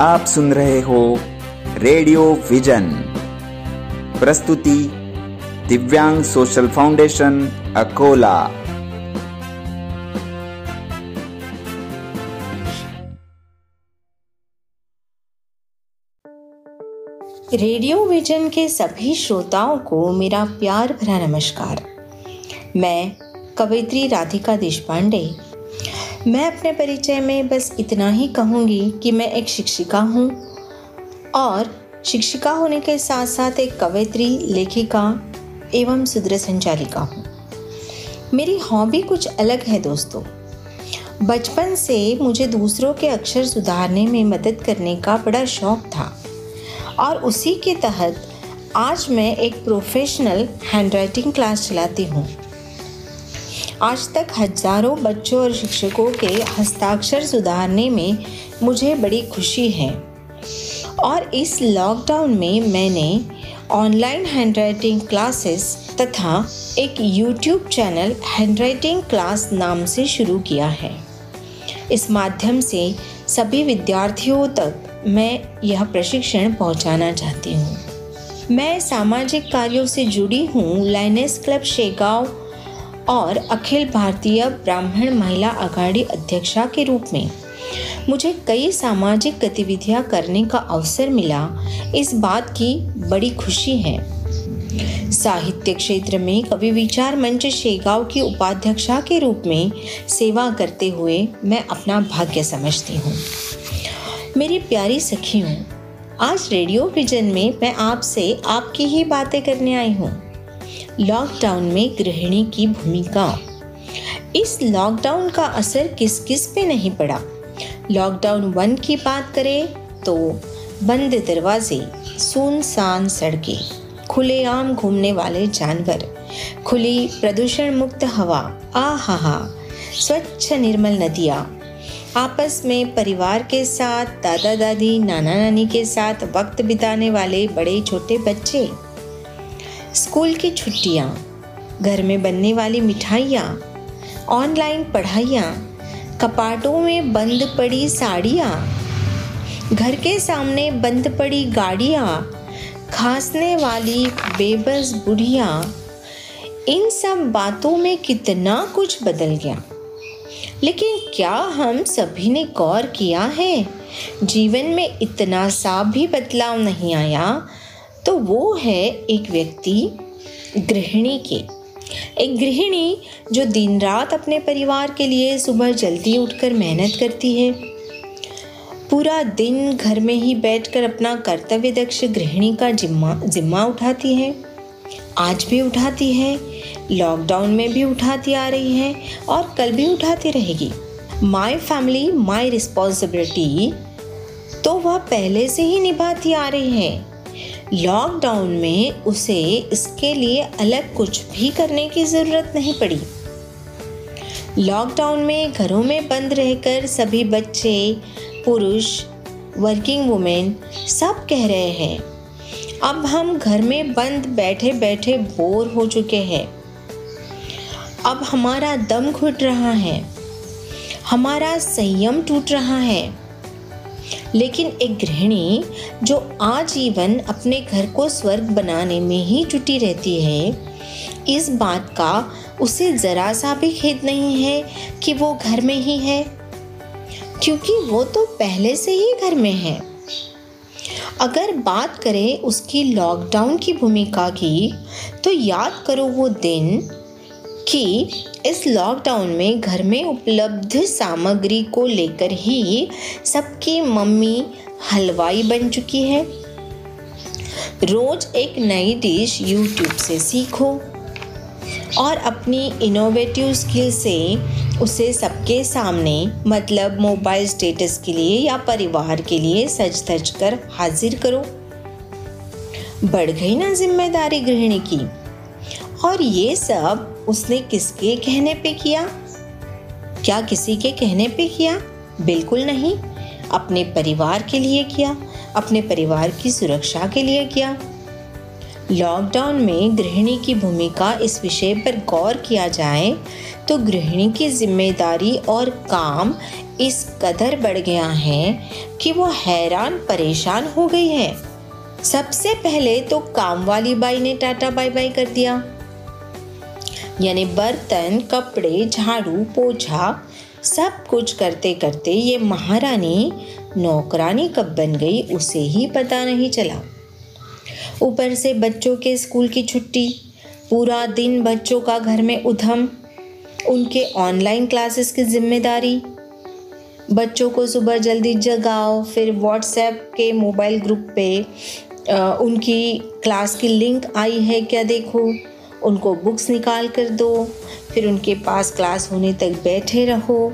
आप सुन रहे हो रेडियो विजन। प्रस्तुति दिव्यांग social foundation, Akola. Radio vision के सभी श्रोताओं को मेरा प्यार भरा नमस्कार। मैं कवित्री राधिका देशपांडे मैं अपने परिचय में बस इतना ही कहूँगी कि मैं एक शिक्षिका हूँ। और शिक्षिका होने के साथ साथ एक कवित्री लेखिका एवं सुदृढ़ संचालिका हूँ। मेरी हॉबी कुछ अलग है दोस्तों। बचपन से मुझे दूसरों के अक्षर सुधारने में मदद करने का बड़ा शौक था। और उसी के तहत आज मैं एक प्रोफेशनल हैंडराइटिंग क्लास चलाती हूँ। आज तक हज़ारों बच्चों और शिक्षकों के हस्ताक्षर सुधारने में मुझे बड़ी खुशी है। और इस लॉकडाउन में मैंने ऑनलाइन हैंडराइटिंग क्लासेस तथा एक यूट्यूब चैनल हैंडराइटिंग क्लास नाम से शुरू किया है। इस माध्यम से सभी विद्यार्थियों तक मैं यह प्रशिक्षण पहुंचाना चाहती हूँ। मैं सामाजिक कार्यों से जुड़ी हूँ। लाइनेस क्लब शेगांव और अखिल भारतीय ब्राह्मण महिला अघाड़ी अध्यक्षा के रूप में। मुझे कई सामाजिक गतिविधियाँ करने का अवसर मिला। इस बात की बड़ी खुशी है। साहित्य क्षेत्र में कवि विचार मंच शेगांव की उपाध्यक्षा के रूप में सेवा करते हुए मैं अपना भाग्य समझती हूँ। मेरी प्यारी सखियों, आज रेडियो विजन में मैं आपसे आपकी ही बातें करने आई हूँ। लॉकडाउन में गृहिणी की भूमिका। इस लॉकडाउन का असर किस किस पे नहीं पड़ा? लॉकडाउन वन की बात करें तो बंद दरवाजे, सुनसान सड़कें खुलेआम घूमने वाले जानवर, खुली प्रदूषण मुक्त हवा आ हा हा स्वच्छ निर्मल नदियाँ, आपस में परिवार के साथ दादा दादी नाना नानी के साथ वक्त बिताने वाले बड़े छोटे बच्चे। स्कूल की छुट्टियाँ, घर में बनने वाली मिठाइयाँ, ऑनलाइन पढ़ाइयाँ, कपाटों में बंद पड़ी साड़ियाँ, घर के सामने बंद पड़ी गाड़ियाँ, खांसने वाली बेबस बुढ़िया, इन सब बातों में कितना कुछ बदल गया। लेकिन क्या हम सभी ने गौर किया है? जीवन में इतना सा भी बदलाव नहीं आया तो वो है एक व्यक्ति गृहिणी के। एक गृहिणी जो दिन रात अपने परिवार के लिए सुबह जल्दी उठकर मेहनत करती है। पूरा दिन घर में ही बैठकर अपना कर्तव्य दक्ष गृहिणी का जिम्मा जिम्मा उठाती है। आज भी उठाती है लॉकडाउन में भी उठाती आ रही है और कल भी उठाती रहेगी। माई फैमिली माई रिस्पॉन्सिबिलिटी तो वह पहले से ही निभाती आ रही है। लॉकडाउन में उसे इसके लिए अलग कुछ भी करने की ज़रूरत नहीं पड़ी। लॉकडाउन में घरों में बंद रहकर सभी बच्चे, पुरुष वर्किंग वुमेन सब कह रहे हैं, अब हम घर में बंद बैठे बैठे बोर हो चुके हैं। अब हमारा दम घुट रहा है। हमारा संयम टूट रहा है। लेकिन एक गृहिणी जो आजीवन अपने घर को स्वर्ग बनाने में ही जुटी रहती है, इस बात का उसे ज़रा सा भी खेद नहीं है कि वो घर में ही है, क्योंकि वो तो पहले से ही घर में है। अगर बात करें उसकी लॉकडाउन की भूमिका की तो याद करो वो दिन कि इस लॉकडाउन में घर में उपलब्ध सामग्री को लेकर ही सबकी मम्मी हलवाई बन चुकी है। रोज एक नई डिश यूट्यूब से सीखो और अपनी इनोवेटिव स्किल से उसे सबके सामने मतलब मोबाइल स्टेटस के लिए या परिवार के लिए सज धज कर हाजिर करो। बढ़ गई ना ज़िम्मेदारी गृहिणी की। और ये सब उसने किसके कहने पे किया? क्या किसी के कहने पे किया? बिल्कुल नहीं। अपने परिवार के लिए किया, अपने परिवार की सुरक्षा के लिए किया। लॉकडाउन में गृहिणी की भूमिका इस विषय पर गौर किया जाए तो गृहिणी की ज़िम्मेदारी और काम इस कदर बढ़ गया है कि वो हैरान परेशान हो गई है। सबसे पहले तो काम वाली बाई ने टाटा बाय बाय कर दिया। यानी बर्तन कपड़े झाड़ू पोछा सब कुछ करते करते ये महारानी नौकरानी कब बन गई उसे ही पता नहीं चला। ऊपर से बच्चों के स्कूल की छुट्टी पूरा दिन बच्चों का घर में उधम उनके ऑनलाइन क्लासेस की ज़िम्मेदारी। बच्चों को सुबह जल्दी जगाओ फिर व्हाट्सएप के मोबाइल ग्रुप पे आ, उनकी क्लास की लिंक आई है क्या देखो? उनको बुक्स निकाल कर दो, फिर उनके पास क्लास होने तक बैठे रहो।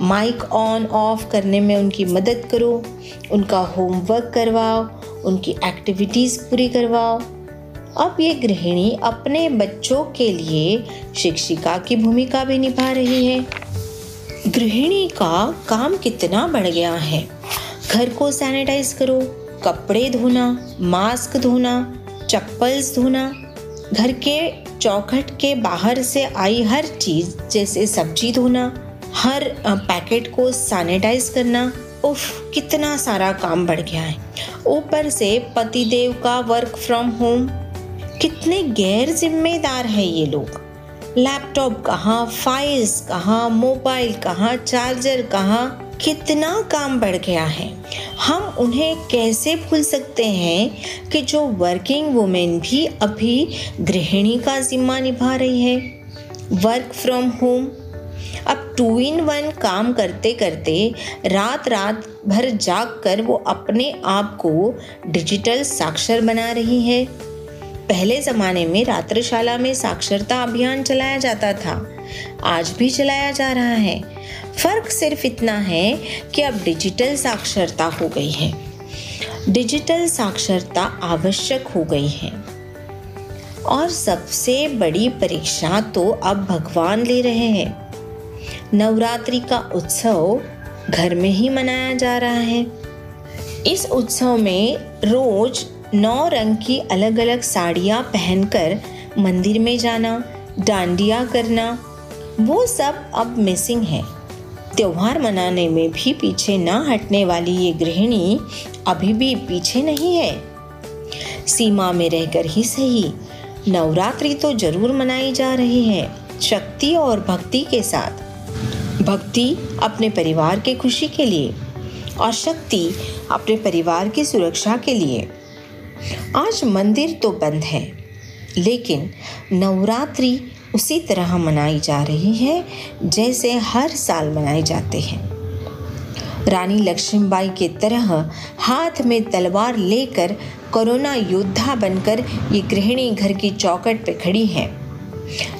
माइक ऑन ऑफ़ करने में उनकी मदद करो, उनका होमवर्क करवाओ, उनकी एक्टिविटीज़ पूरी करवाओ। अब ये गृहिणी अपने बच्चों के लिए शिक्षिका की भूमिका भी निभा रही है। गृहिणी का काम कितना बढ़ गया है। घर को सैनिटाइज करो, कपड़े धोना मास्क धोना, चप्पल्स धोना, घर के चौखट के बाहर से आई हर चीज़, जैसे सब्ज़ी धोना, हर पैकेट को सैनिटाइज करना, उफ, कितना सारा काम बढ़ गया है। ऊपर से पतिदेव का वर्क फ्रॉम होम कितने गैर जिम्मेदार है ये लोग। लैपटॉप कहाँ फाइल्स कहाँ मोबाइल कहाँ चार्जर कहाँ कितना काम बढ़ गया है। हम उन्हें कैसे भूल सकते हैं कि जो वर्किंग वुमेन भी अभी गृहिणी का जिम्मा निभा रही है? वर्क फ्रॉम होम अब टू इन वन काम करते करते रात रात भर जाग कर वो अपने आप को डिजिटल साक्षर बना रही है। पहले ज़माने में रात्रशाला में साक्षरता अभियान चलाया जाता था। आज भी चलाया जा रहा है। फ़र्क सिर्फ़ इतना है कि अब डिजिटल साक्षरता हो गई है। डिजिटल साक्षरता आवश्यक हो गई है। और सबसे बड़ी परीक्षा तो अब भगवान ले रहे हैं। नवरात्रि का उत्सव घर में ही मनाया जा रहा है। इस उत्सव में रोज नौ रंग की अलग अलग साड़ियाँ पहनकर मंदिर में जाना, डांडिया करना, वो सब अब मिसिंग है। त्योहार मनाने में भी पीछे ना हटने वाली ये गृहिणी अभी भी पीछे नहीं है। सीमा में रहकर ही सही। नवरात्रि तो ज़रूर मनाई जा रही है, शक्ति और भक्ति के साथ। भक्ति अपने परिवार के खुशी के लिए और शक्ति अपने परिवार की सुरक्षा के लिए। आज मंदिर तो बंद है, लेकिन नवरात्रि उसी तरह मनाई जा रही है, जैसे हर साल मनाए जाते हैं। रानी लक्ष्मीबाई के तरह हाथ में तलवार लेकर कोरोना योद्धा बनकर ये गृहिणी घर की चौकट पे खड़ी है।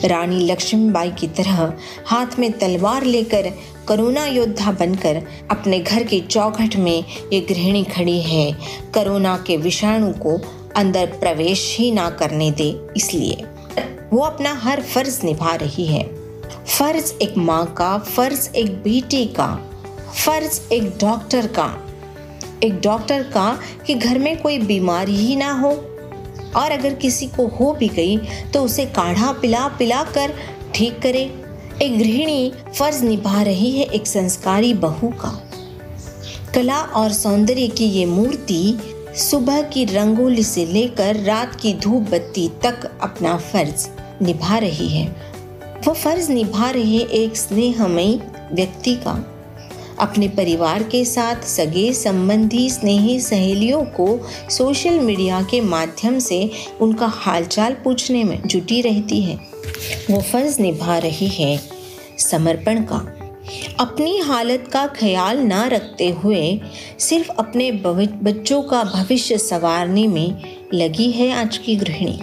रानी लक्ष्मीबाई की तरह हाथ में तलवार लेकर कोरोना योद्धा बनकर अपने घर की चौखट में ये गृहिणी खड़ी है। कोरोना के विषाणु को अंदर प्रवेश ही ना करने दे, इसलिए। वो अपना हर फ़र्ज़ निभा रही है। फ़र्ज़ एक माँ का, फ़र्ज़ एक बेटी का, फ़र्ज़ एक डॉक्टर का। एक डॉक्टर का कि घर में कोई बीमारी ही ना हो। और अगर किसी को हो भी गई तो उसे काढ़ा पिला पिला कर ठीक करे। एक गृहिणी फ़र्ज़ निभा रही है एक संस्कारी बहू का। कला और सौंदर्य की ये मूर्ति सुबह की रंगोली से लेकर रात की धूप बत्ती तक अपना फ़र्ज़ निभा रही है। वो फ़र्ज़ निभा रही है एक स्नेहमयी व्यक्ति का। अपने परिवार के साथ सगे संबंधी स्नेही सहेलियों को सोशल मीडिया के माध्यम से उनका हालचाल पूछने में जुटी रहती है। वो फ़र्ज़ निभा रही है समर्पण का। अपनी हालत का ख्याल ना रखते हुए सिर्फ़ अपने बच्चों का भविष्य संवारने में लगी है आज की गृहिणी।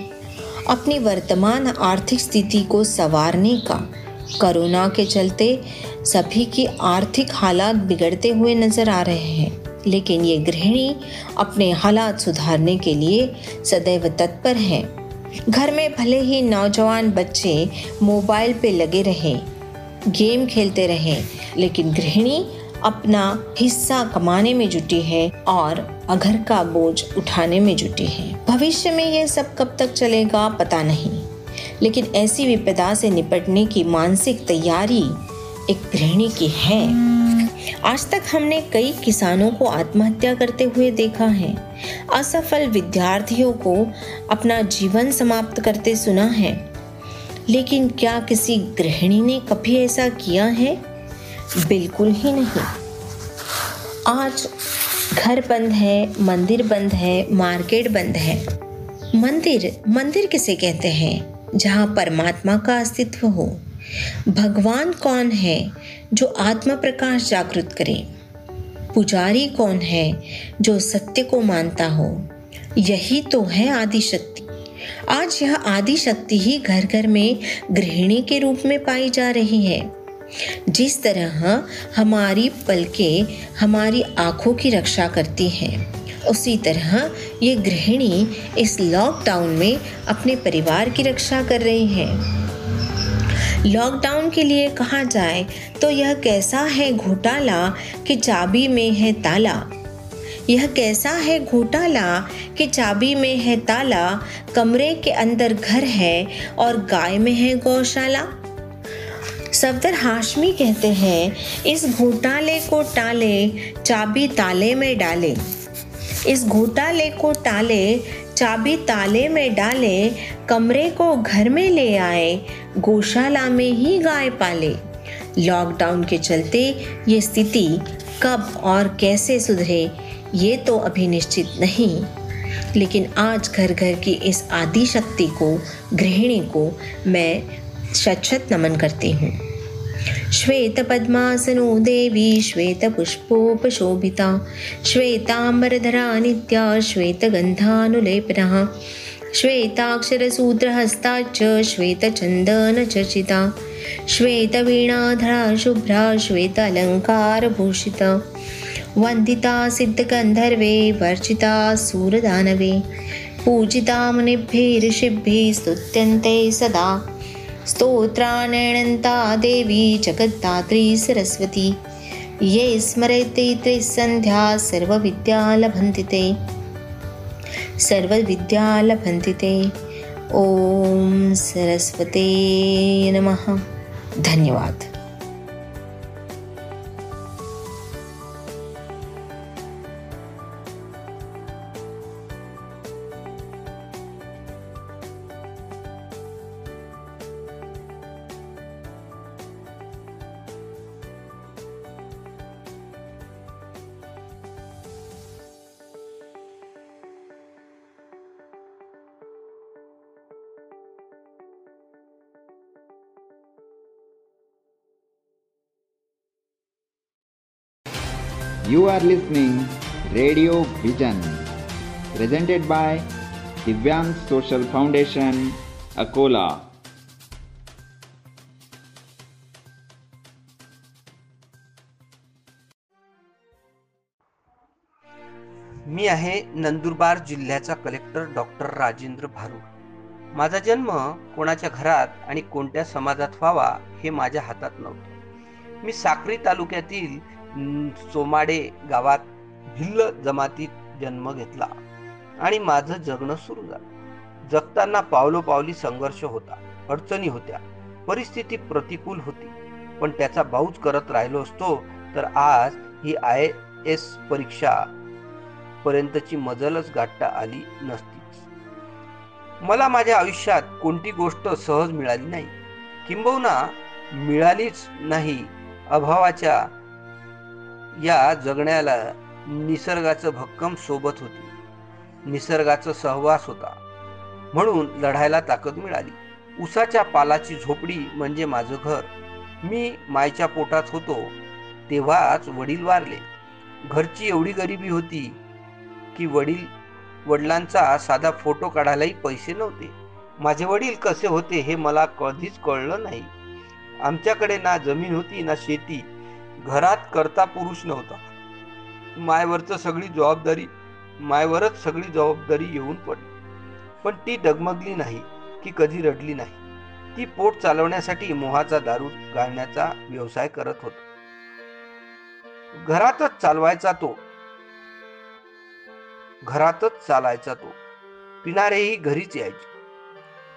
अपनी वर्तमान आर्थिक स्थिति को संवारने का, कोरोना के चलते सभी की आर्थिक हालात बिगड़ते हुए नज़र आ रहे हैं। लेकिन ये गृहिणी अपने हालात सुधारने के लिए सदैव तत्पर है। घर में भले ही नौजवान बच्चे मोबाइल पे लगे रहे गेम खेलते रहे, लेकिन गृहिणी अपना हिस्सा कमाने में जुटी है और घर का बोझ उठाने में जुटी है। भविष्य में यह सब कब तक चलेगा, पता नहीं। लेकिन ऐसी विपदा से निपटने की मानसिक तैयारी एक गृहिणी की है। आज तक हमने कई किसानों को आत्महत्या करते हुए देखा है। असफल विद्यार्थियों को अपना जीवन समाप्त करते सुना है। लेकिन क्या किसी गृहिणी ने कभी ऐसा किया है? बिल्कुल ही नहीं। आज घर बंद है, मंदिर बंद है, मार्केट बंद है। मंदिर मंदिर किसे कहते हैं? जहाँ परमात्मा का अस्तित्व हो। भगवान कौन है जो आत्मा प्रकाश जागृत करे? पुजारी कौन है जो सत्य को मानता हो? यही तो है आदि शक्ति आज यह आदि शक्ति ही घर घर में गृहिणी के रूप में पाई जा रही है। जिस तरह हमारी पलकें हमारी आँखों की रक्षा करती हैं, उसी तरह ये गृहिणी इस लॉकडाउन में अपने परिवार की रक्षा कर रही हैं। लॉकडाउन के लिए कहा जाए तो यह कैसा है घोटाला कि चाबी में है ताला? यह कैसा है घोटाला कि चाबी में है ताला, कमरे के अंदर घर है और गाय में है गौशाला? सफदर हाशमी कहते हैं, इस घोटाले को टाले, चाबी ताले में डाले। इस घोटाले को टाले, चाबी ताले में डाले, कमरे को घर में ले आए, गौशाला में ही गाय पाले। लॉकडाउन के चलते ये स्थिति कब और कैसे सुधरे? ये तो अभी निश्चित नहीं, लेकिन आज घर घर की इस आदि शक्ति को, गृहिणी को मैं शत नमन करती हूँ। श्वेत पद्मासनो देवी श्वेत पुष्पोपशोभिता श्वेतांबरधरा नित्या, श्वेतगन्धानुलेपनः श्वेताक्षरसूत्रहस्ता च श्वेतचन्दनचर्चिता श्वेतवीणाधरा शुभ्रा श्वेतालङ्कारभूषिता वन्दिता सिद्धगन्धर्वे वर्चिता सूरदानवे, पूजिता मुनिभिः ऋषिभिः स्तुत्यन्ते सदा। स्तोत्राणेणन्ता देवी जगद्धात्री सरस्वती। ये स्मरते त्रिसन्ध्या सर्वविद्या लभन्ति ते सर्वविद्या लभन्ति ते ॐ सरस्वते नमः। धन्यवाद। You are listening Radio Vision, presented by Divyang Social Foundation, Akola. मी आहे नंदुरबार जिल्ह्याचा कलेक्टर डॉक्टर राजेंद्र भारू माझा जन्म कोणाच्या घरात आणि कोणत्या समाजात व्हावा हे माझ्या हातात नव्हतं मी साक्री तालुक्यातील सोमाडे गावात भिल्ल जमातीत जन्म घेतला आणि माझं जगणं सुरू झालं. जगताना पावलोपावली संघर्ष होता अडचणी होत्या परिस्थिती प्रतिकूल होती. पण त्याचा भाऊच करत राहिलो असतो तर आज ही आय एस परीक्षा पर्यंतची मजलच गाठता आली नसतीच. मला माझ्या आयुष्यात कोणती गोष्ट सहज मिळाली नाही. किंबहुना मिळालीच नाही अभावाच्या या जगण्याला निसर्गाचं भक्कम सोबत होती. निसर्गाचा सहवास होता. म्हणून लढायला ताकद मिळाली. उसाच्या पालाची झोपडी म्हणजे माझं घर. मी मायच्या पोटात होतो. तेव्हाच वडील वारले. घरची एवढी गरिबी होती की वडील वडिलांचा साधा फोटो काढायलाही पैसे नव्हते. माझे वडील कसे होते हे मला कधीच कळलं नाही. आमच्याकडे ना जमीन होती ना शेती. घरात करता पुरुष नव्हता. मायवरच सगळी जबाबदारी मायवरच सगळी जबाबदारी येऊन पडली. पण ती डगमगली नाही की कधी रडली नाही. ती पोट चालवण्यासाठी मोहाचा दारू घालण्याचा व्यवसाय करत होत. घरातच चालवायचा तो. घरातच चालायचा तो. पिणारेही घरीच यायचे.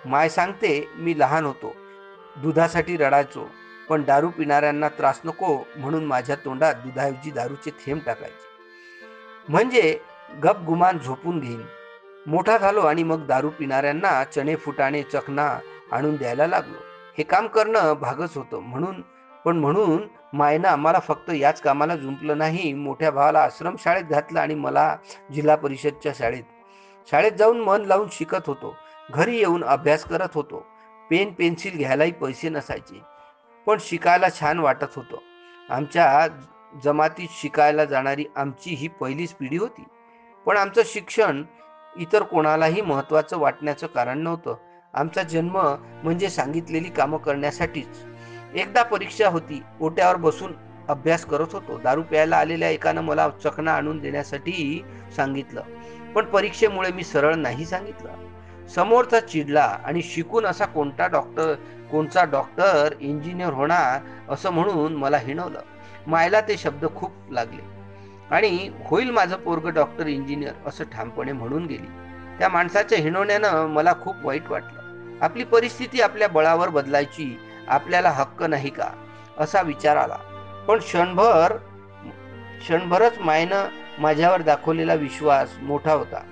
माय सांगते मी लहान होतो. दुधासाठी रडायचो. पण दारू पिणाऱ्यांना त्रास नको म्हणून माझ्या तोंडात दुधाऐवजी दारूचे थेंब टाकायचे. म्हणजे गप गुमान झोपून घेईन. मोठा झालो आणि मग दारू पिणाऱ्यांना चणे फुटाणे चकना आणून द्यायला लागलो. हे काम करणं भागच होतं म्हणून पण म्हणून मायनं आम्हाला फक्त याच कामाला जुंपलं नाही मोठ्या भावाला आश्रम शाळेत घातलं आणि मला जिल्हा परिषदच्या शाळेत शाळेत जाऊन मन लावून शिकत होतो. घरी येऊन अभ्यास करत होतो. पेन पेन्सिल घ्यायलाही पैसे नसायचे. पण शिकायला छान वाटत होतं. आमच्या जमातीत शिकायला जाणारी आमची ही पहिलीच पिढी होती. पण आमचं शिक्षण इतर कोणालाही महत्त्वाचं वाटण्याचं कारण नव्हतं. आमचा जन्म म्हणजे सांगितलेली कामं करण्यासाठीच. एकदा परीक्षा होती ओट्यावर बसून अभ्यास करत होतो. दारू प्यायला आलेल्या एकानं मला चकना आणून देण्यासाठी सांगितलं. पण परीक्षेमुळे मी सरळ नाही सांगितलं. समोरचा चिडला आणि शिकून असा कोणता डॉक्टर कोणचा डॉक्टर इंजिनियर होणार असं म्हणून मला हिणवलं. मायला ते शब्द खूप लागले. आणि होईल माझं पोरग डॉक्टर इंजिनियर असं ठामपणे म्हणून गेली. त्या माणसाच्या हिणवण्यानं मला खूप वाईट वाटलं. आपली परिस्थिती आपल्या बळावर बदलायची आपल्याला हक्क नाही का? असा विचार आला. पण क्षणभर क्षणभरच मायनं माझ्यावर दाखवलेला विश्वास मोठा होता.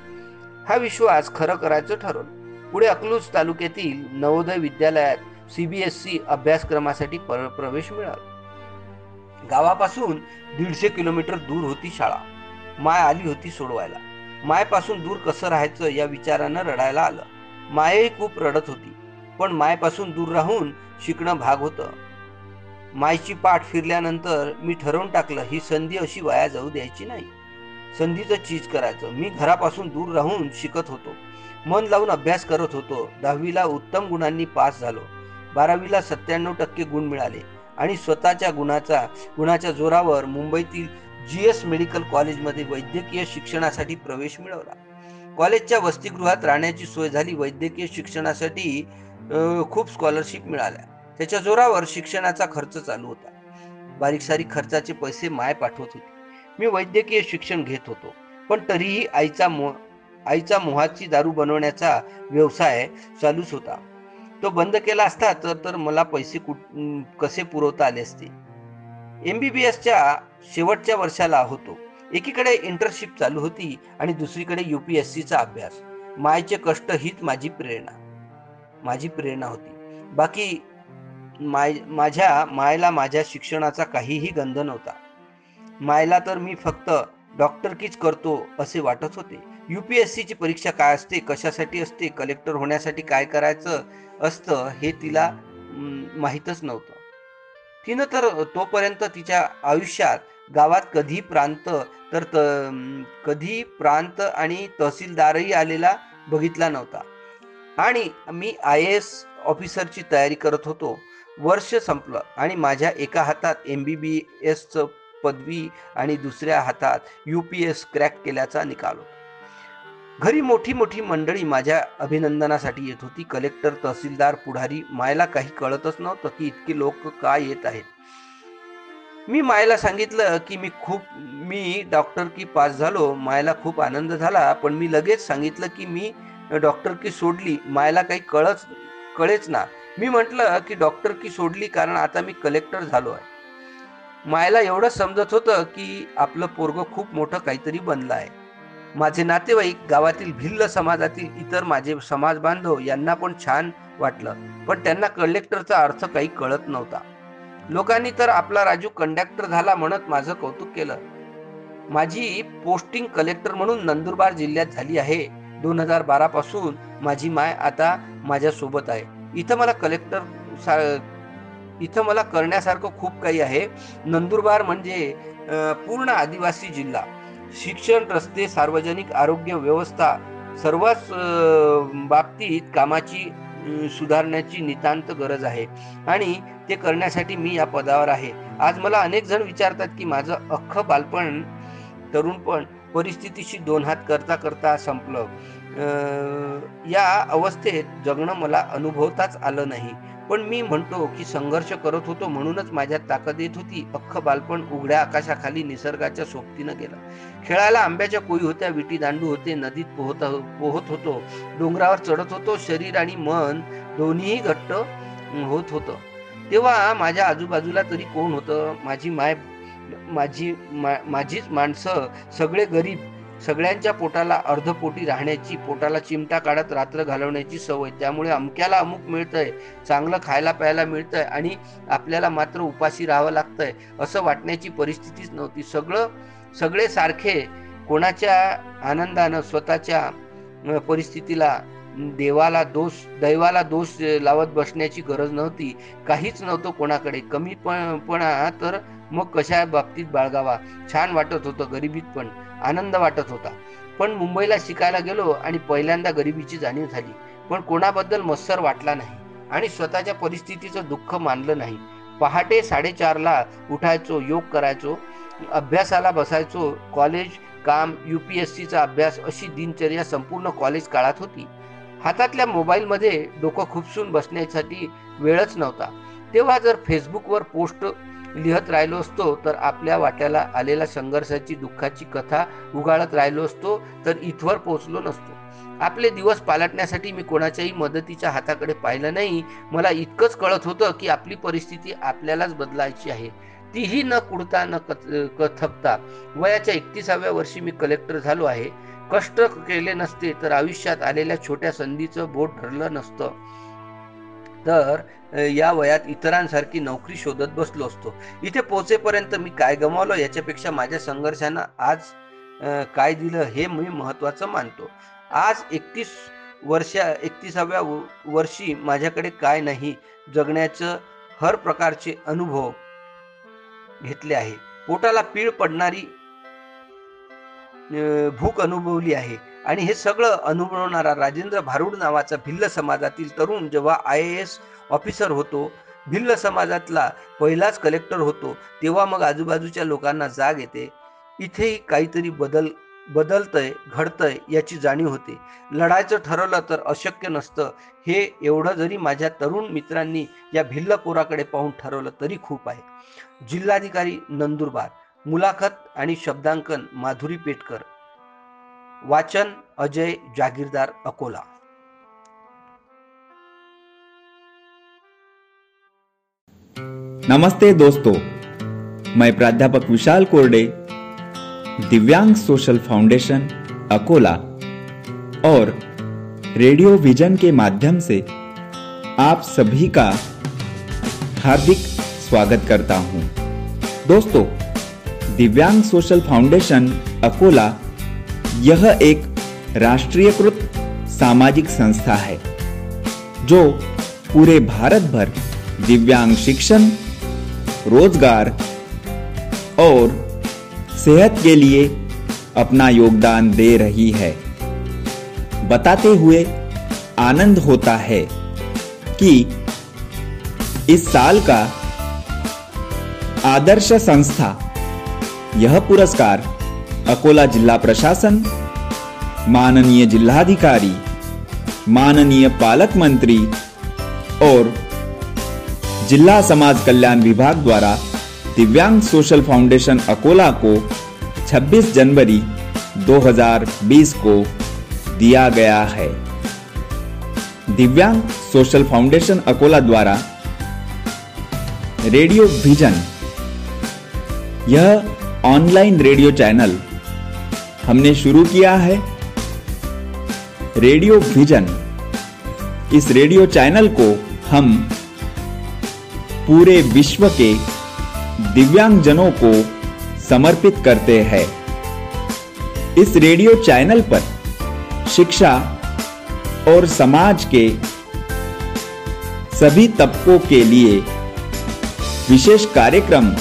हा विश्वास खरं करायचं ठरवलं. पुढे अकलूज तालुक्यातील नवोदय विद्यालयात सीबीएसई अभ्यासक्रमासाठी प्रवेश मिळाला. गावापासून दीडशे किलोमीटर दूर होती शाळा. माय आली होती सोडवायला. मायपासून दूर कसं राहायचं या विचारानं रडायला आलं. मायही खूप रडत होती पण मायपासून दूर राहून शिकणं भाग होतं. मायची पाठ फिरल्यानंतर मी ठरवून टाकलं ही संधी अशी वाया जाऊ द्यायची नाही. संधीचं चीज करायचं. मी घरापासून दूर राहून शिकत होतो. मन लावून अभ्यास करत होतो. दहावीला उत्तम गुणांनी पास झालो. बारावीला सत्त्याण्णव टक्के गुण मिळाले आणि स्वतःच्या गुणाचा गुणाच्या जोरावर मुंबईतील जी एस मेडिकल कॉलेजमध्ये वैद्यकीय शिक्षणासाठी प्रवेश मिळवला. कॉलेजच्या वसतिगृहात राहण्याची सोय झाली वैद्यकीय शिक्षणासाठी खूप स्कॉलरशिप मिळाल्या. त्याच्या जोरावर शिक्षणाचा खर्च चालू होता. बारीक सारीक खर्चाचे पैसे माय पाठवत होते. मी वैद्यकीय शिक्षण घेत होतो पण तरीही आईचा मोह आईचा मोहाची दारू बनवण्याचा व्यवसाय चालूच होता. तो बंद केला असता तर तर मला पैसे कुठ कसे पुरवता आले असते? एम बी बी एसच्या शेवटच्या वर्षाला होतो. एकीकडे इंटर्नशिप चालू होती आणि दुसरीकडे यू पी एस सीचा अभ्यास. मायचे कष्ट हीच माझी प्रेरणा. माझी प्रेरणा होती. बाकी माय माझ्या मायला माझ्या शिक्षणाचा काहीही गंध नव्हता. मायला तर मी फक्त डॉक्टरकीच करतो असे वाटत होते. यू पी एस सीची परीक्षा काय असते? कशासाठी असते? कलेक्टर होण्यासाठी काय करायचं असतं? हे तिला माहीतच नव्हतं. तिनं तर तोपर्यंत तिच्या आयुष्यात गावात कधी प्रांत तर त कधी प्रांत आणि तहसीलदारही आलेला बघितला नव्हता. आणि मी आय एस ऑफिसरची तयारी करत होतो. वर्ष संपलं आणि माझ्या एका हातात एम बी बी एसचं पदवी आणि दुसऱ्या हातात यू पी एस क्रॅक केल्याचा निकाल होता. घरी मोठी मोठी मंडळी माझ्या अभिनंदनासाठी येत होती. कलेक्टर तहसीलदार पुढारी मायला काही कळतच नव्हतं की इतके लोक का येत आहेत. मी मायला सांगितलं की मी खूप मी डॉक्टर की पास झालो मायला खूप आनंद झाला पण मी लगेच सांगितलं की मी डॉक्टर की सोडली मायला काही कळच कळेच ना. मी म्हटलं की डॉक्टर की सोडली कारण आता मी कलेक्टर झालो आहे. मायला एवढं समजत होतं की आपलं पोरग खूप मोठं काहीतरी बनलं आहे. माझे नातेवाईक गावातील भिल्ल समाजातील इतर माझे समाज बांधव यांना पण छान वाटलं पण त्यांना कलेक्टरचा अर्थ काही कळत नव्हता. लोकांनी तर आपला राजू कंडक्टर झाला म्हणत माझं कौतुक केलं. माझी पोस्टिंग कलेक्टर म्हणून नंदुरबार जिल्ह्यात झाली आहे. दोन हजार बारा पासून माझी माय आता माझ्या सोबत आहे. इथं मला कलेक्टर इथं मला करण्यासारखं खूप काही आहे. नंदुरबार म्हणजे पूर्ण आदिवासी जिल्हा. शिक्षण रस्ते सार्वजनिक आरोग्य व्यवस्था सर्वच बाबतीत कामाची सुधारण्याची नितांत गरज आहे. आणि ते करण्यासाठी मी या पदावर आहे. आज मला अनेक जण विचारतात की माझं अख्खं बालपण तरुणपण परिस्थितीशी दोन हात करता करता संपलं. या अवस्थेत जगणं मला अनुभवताच आलं नाही. पण मी म्हणतो की संघर्ष करत होतो म्हणूनच माझ्यात ताकद येत होती. अख्खं बालपण उघड्या आकाशाखाली निसर्गाच्या सोबतीनं गेलं. खेळायला आंब्याच्या कोई होत्या विटी दांडू होते नदीत पोहत पोहत होतो. डोंगरावर चढत होतो शरीर आणि मन दोन्हीही घट्ट होत होतं. तेव्हा माझ्या आजूबाजूला तरी कोण होतं? माझी माय माझी मा, माझीच माणसं सगळे गरीब सगळ्यांच्या पोटाला अर्धपोटी राहण्याची पोटाला चिमटा काढत रात्र घालवण्याची सवय. त्यामुळे अमक्याला अमुक मिळतंय चांगलं खायला प्यायला मिळतंय आणि आपल्याला मात्र उपाशी राहावं लागतंय असं वाटण्याची परिस्थितीच नव्हती. सगळं सगळे सारखे कोणाच्या आनंदानं स्वतःच्या परिस्थितीला देवाला दोष दैवाला दोष लावत बसण्याची गरज नव्हती. काहीच नव्हतं कोणाकडे. कमी पणा तर मग कशा बाबतीत बाळगावा? छान वाटत होतं गरिबीत पण. आनंद वाटत होता. पण मुंबईला शिकायला गेलो आणि पहिल्यांदा गरिबीची जाणीव झाली. पण कोणाबद्दल मत्सर वाटला नाही आणि स्वतःच्या परिस्थितीचं दुःख मानलं नाही. पहाटे साडेचारला उठायचो योग करायचो अभ्यासाला बसायचो. कॉलेज काम यू पी एस सीचा अभ्यास अशी दिनचर्या संपूर्ण कॉलेज काळात होती. हातातल्या मोबाईलमध्ये डोकं खुपसून बसण्यासाठी वेळच नव्हता. तेव्हा जर फेसबुकवर पोस्ट लिहत राहिलो असतो तर आपल्या वाट्याला आलेल्या संघर्षाची दुःखाची कथा उगाळत राहिलो असतो तर इथवर पोहोचलो नसतो. आपले दिवस पालटण्यासाठी मी कोणाच्याही मदतीच्या हाताकडे पाहिलं नाही. मला इतकंच कळत होतं की आपली परिस्थिती आपल्यालाच बदलायची आहे. तीही न कुडता न थकता वयाच्या एकतीसाव्या वर्षी मी कलेक्टर झालो आहे. कष्ट केले नसते तर आयुष्यात आलेल्या छोट्या संधीचं बोट ठरलं नसतं. तर या वयात इतरांसारखी नोकरी शोधत बसलो असतो. इथे पोहोचेपर्यंत मी काय गमावलं याच्यापेक्षा माझ्या संघर्षानं आज काय दिलं हे मी महत्वाचं मानतो. आज एकतीस वर्षा एकतीसाव्या वर्षी माझ्याकडे काय नाही जगण्याचं हर प्रकारचे अनुभव घेतले आहे. पोटाला पीळ पडणारी भूक अनुभवली आहे. आणि हे सगळं अनुभवणारा राजेंद्र भारूड नावाचा भिल्ल समाजातील तरुण जेव्हा आय ए एस ऑफिसर होतो भिल्ल समाजातला पहिलाच कलेक्टर होतो तेव्हा मग आजूबाजूच्या लोकांना जाग येते. इथेही काहीतरी बदल बदलतंय घडतंय याची जाणीव होते. लढायचं ठरवलं तर अशक्य नसतं. हे एवढं जरी माझ्या तरुण मित्रांनी या भिल्ल पोराकडे पाहून ठरवलं तरी खूप आहे. जिल्हाधिकारी नंदुरबार मुलाखत आणि शब्दांकन माधुरी पेटकर. वाचन अजय जागीरदार अकोला. नमस्ते दोस्तों, मैं प्राध्यापक विशाल कोरडे, दिव्यांग सोशल फाउंडेशन, अकोला, और रेडियो विजन के माध्यम से आप सभी का हार्दिक स्वागत करता हूँ। दोस्तों, दिव्यांग सोशल फाउंडेशन, अकोला यह एक राष्ट्रीयकृत सामाजिक संस्था है, जो पूरे भारत भर दिव्यांग शिक्षण, रोज़गार और सेहत के लिए अपना योगदान दे रही है। बताते हुए आनंद होता है कि इस साल का आदर्श संस्था यह पुरस्कार अकोला जिला प्रशासन, माननीय जिलाधिकारी माननीय पालक मंत्री और जिला समाज कल्याण विभाग द्वारा दिव्यांग सोशल फाउंडेशन अकोला को 26 जनवरी 2020 को दिया गया है। दिव्यांग सोशल फाउंडेशन अकोला द्वारा रेडियो विजन, यह ऑनलाइन रेडियो चैनल हमने शुरू किया है रेडियो विजन। इस रेडियो चैनल को हम पूरे विश्व के दिव्यांगजनों को समर्पित करते हैं। इस रेडियो चैनल पर शिक्षा और समाज के सभी तबकों के लिए विशेष कार्यक्रम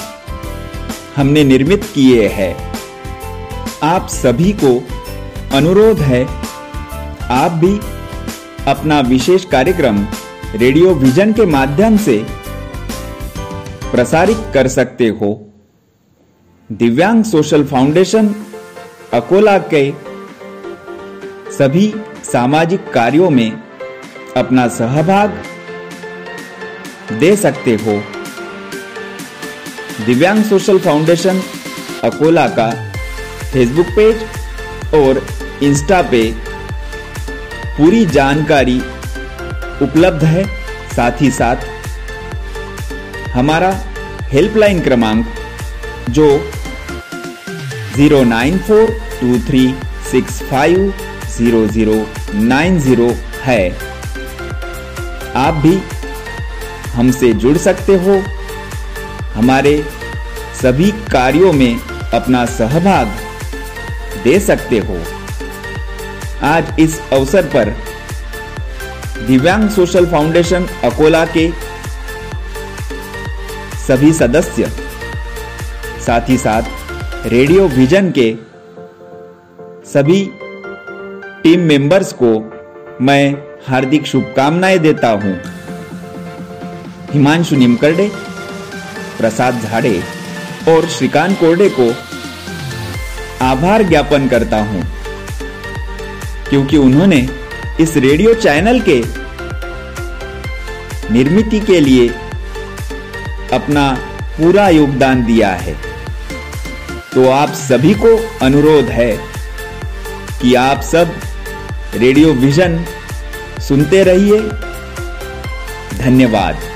हमने निर्मित किए हैं। आप सभी को अनुरोध है, आप भी अपना विशेष कार्यक्रम रेडियो विजन के माध्यम से प्रसारित कर सकते हो। दिव्यांग सोशल फाउंडेशन, अकोला के सभी सामाजिक कार्यों में अपना सहभाग दे सकते हो। दिव्यांग सोशल फाउंडेशन, अकोला का फेसबुक पेज और इंस्टा पे पूरी जानकारी उपलब्ध है। साथ ही साथ हमारा हेल्पलाइन क्रमांक जो zero nine four two three six five zero zero nine zero है। आप भी हमसे जुड़ सकते हो। हमारे सभी कार्यों में अपना सहभाग दे सकते हो। आज इस अवसर पर दिव्यांग सोशल फाउंडेशन अकोला के सभी सदस्य, साथ ही साथ रेडियो विजन के सभी टीम मेंबर्स को मैं हार्दिक शुभकामनाएँ देता हूँ। हिमांशु निमकरडे, प्रसाद झाड़े और श्रीकांत कोरडे को आभार ज्ञापन करता हूँ। क्योंकि उन्होंने इस रेडियो चैनल के निर्मिति के लिए अपना पूरा योगदान दिया है। तो आप सभी को अनुरोध है कि आप सब रेडियो विजन सुनते रहिए। धन्यवाद।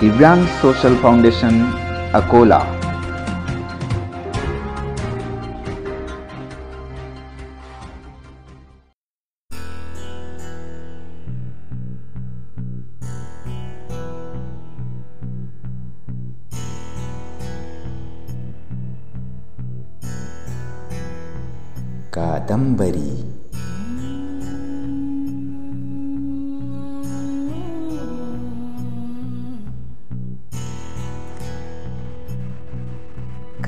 Divyang Social Foundation, Akola.